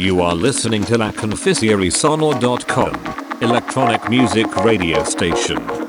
You are listening to La Sonor.com, electronic music radio station.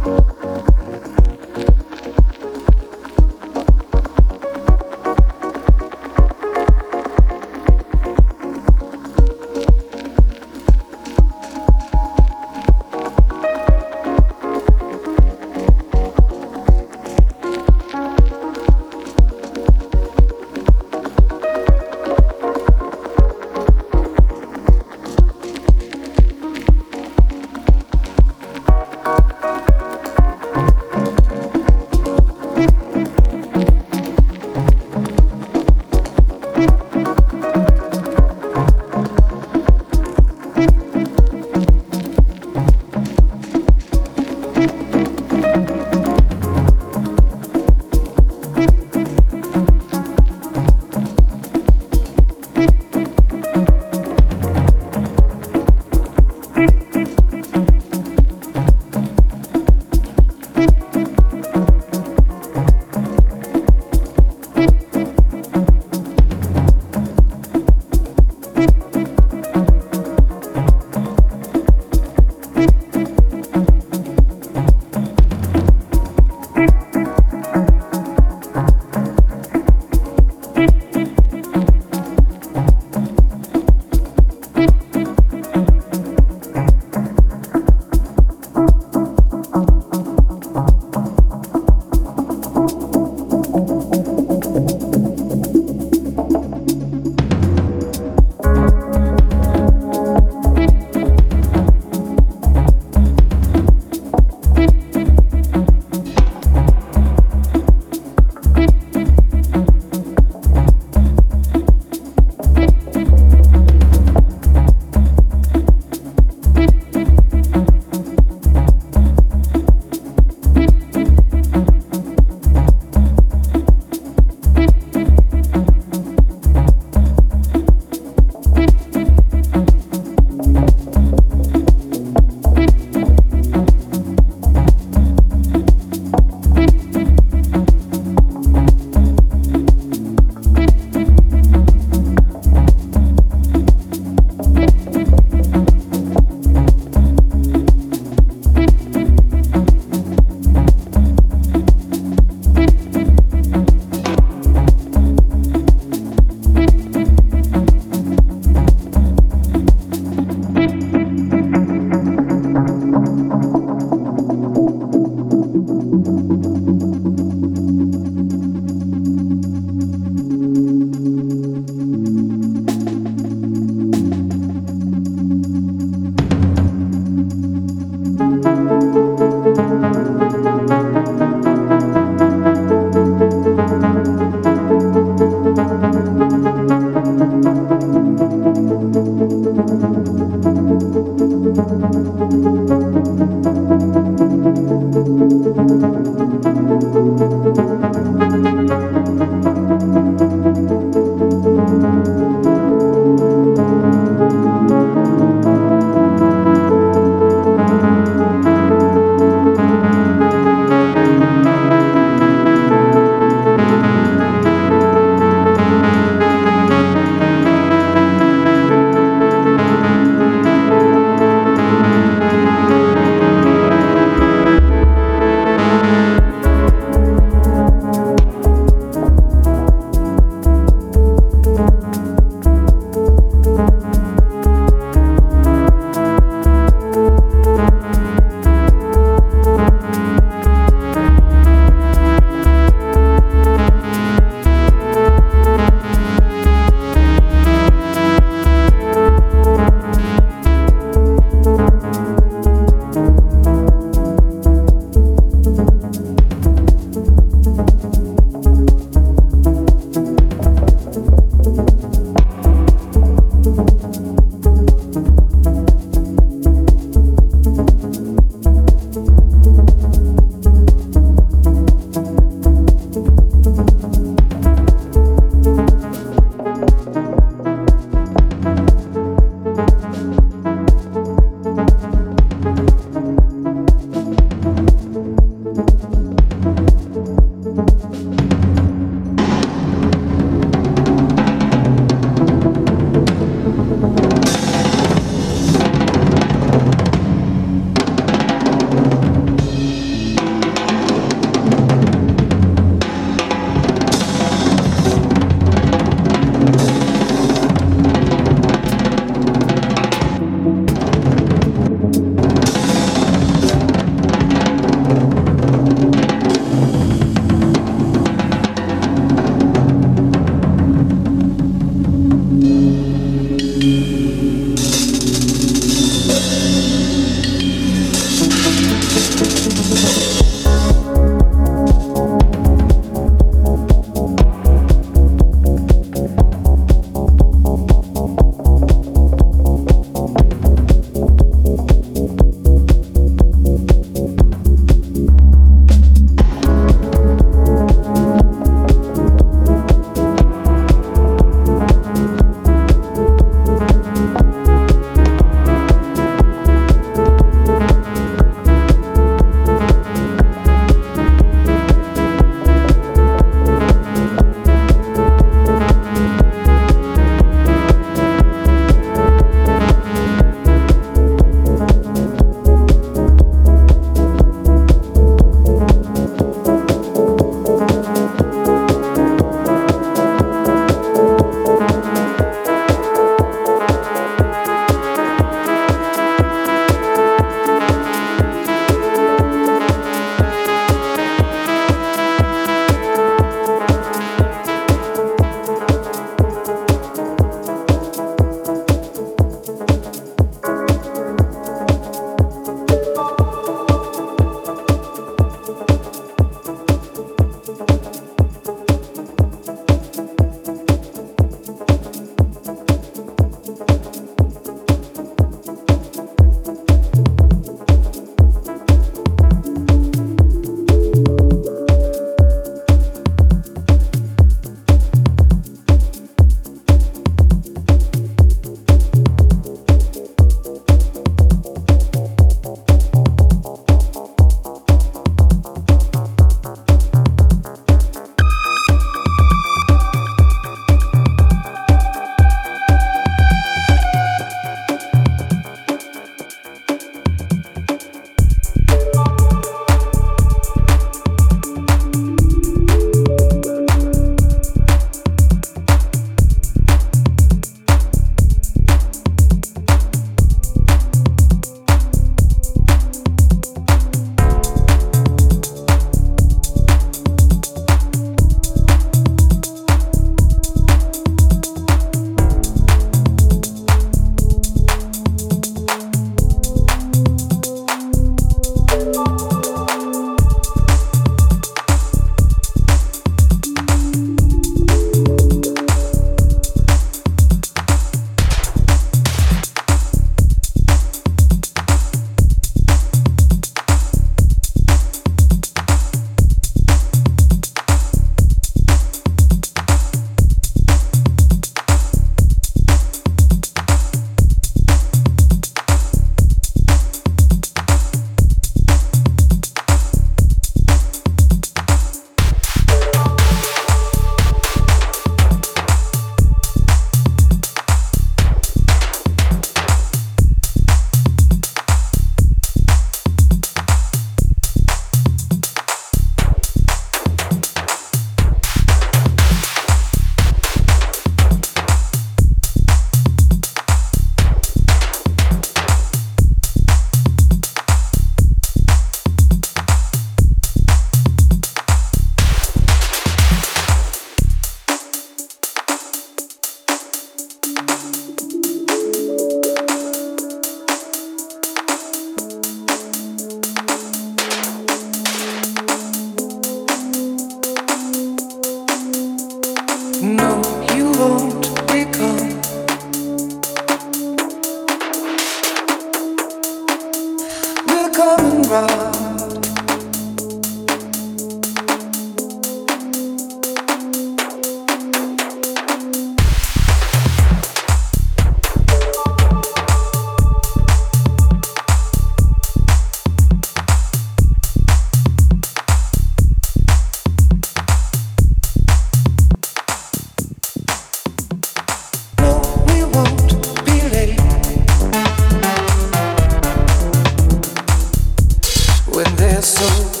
so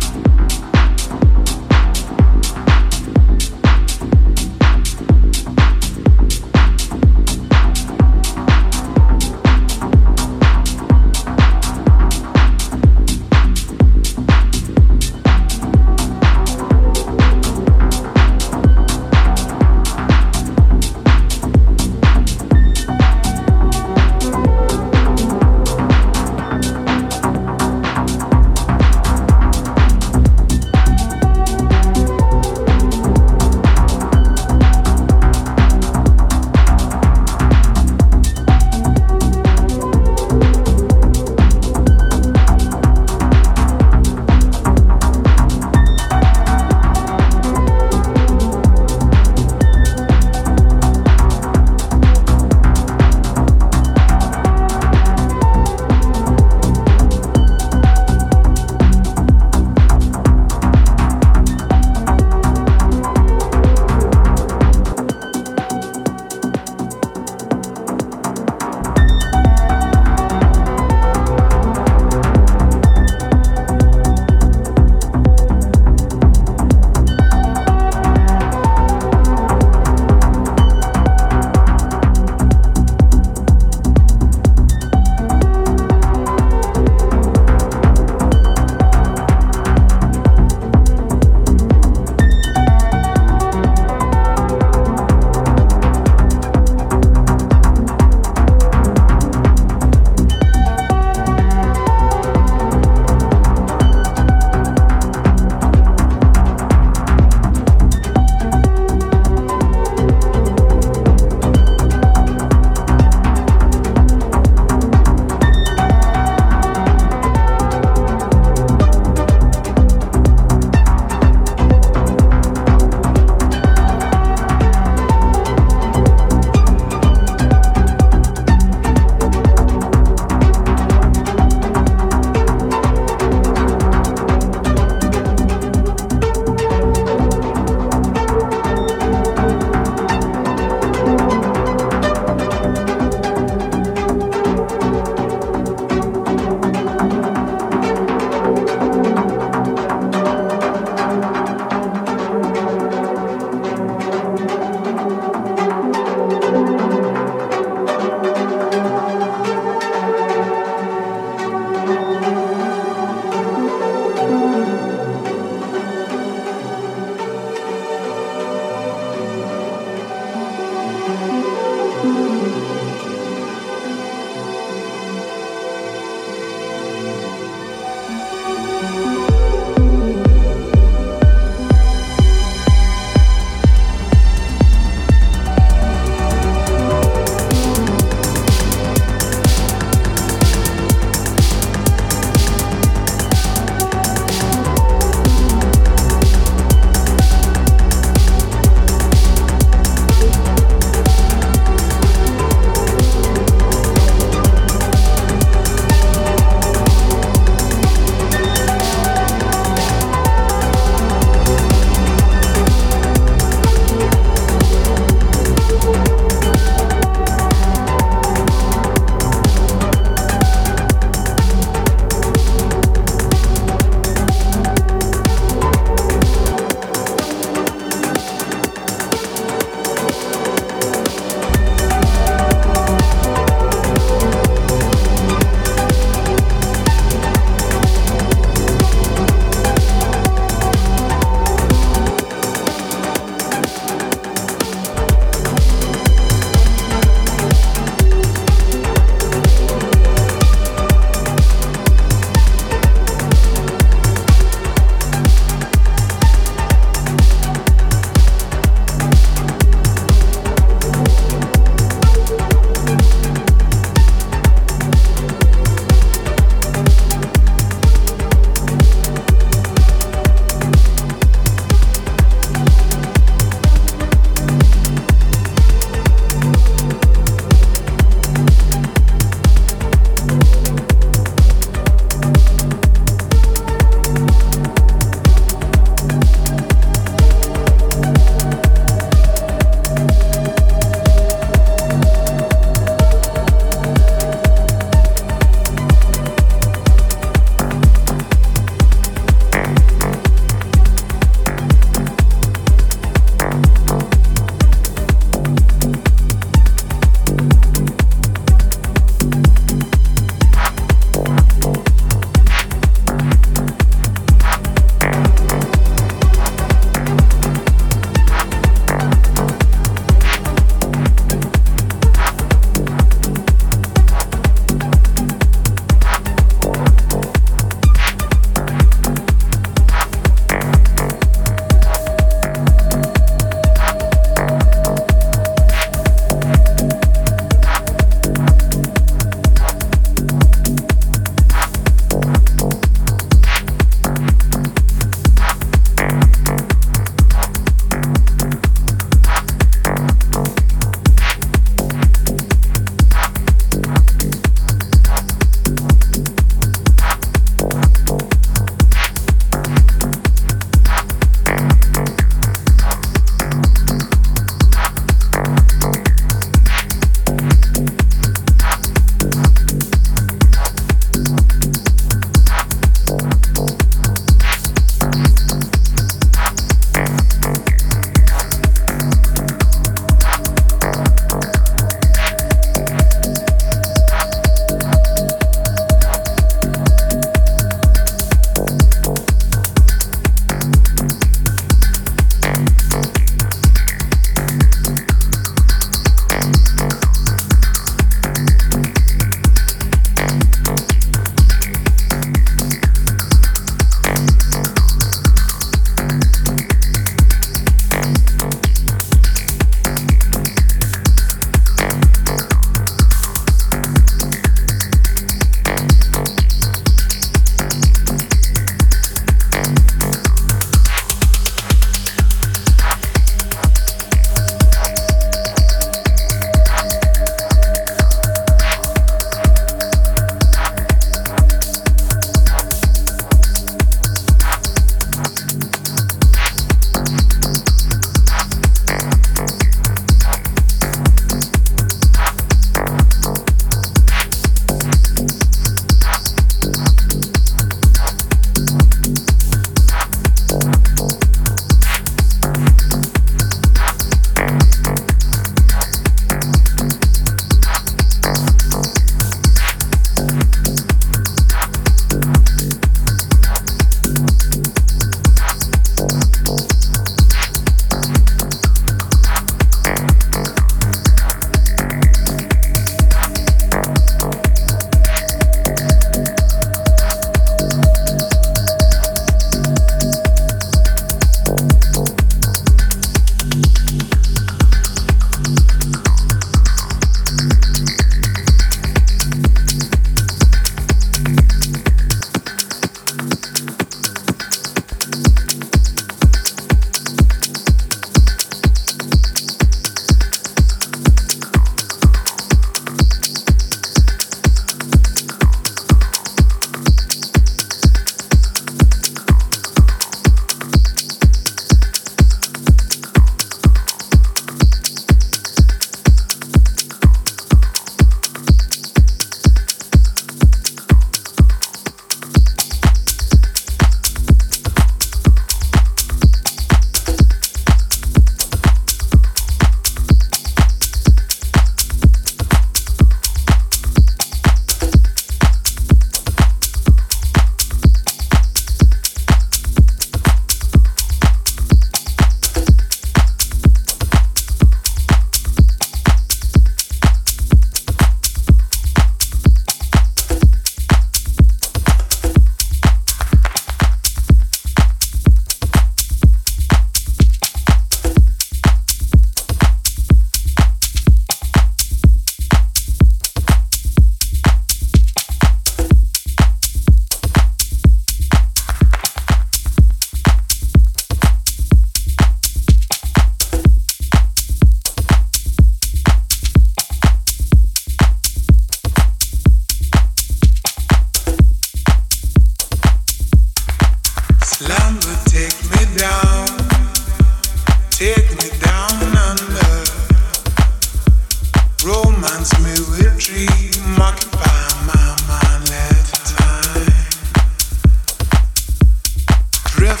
black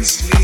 is all I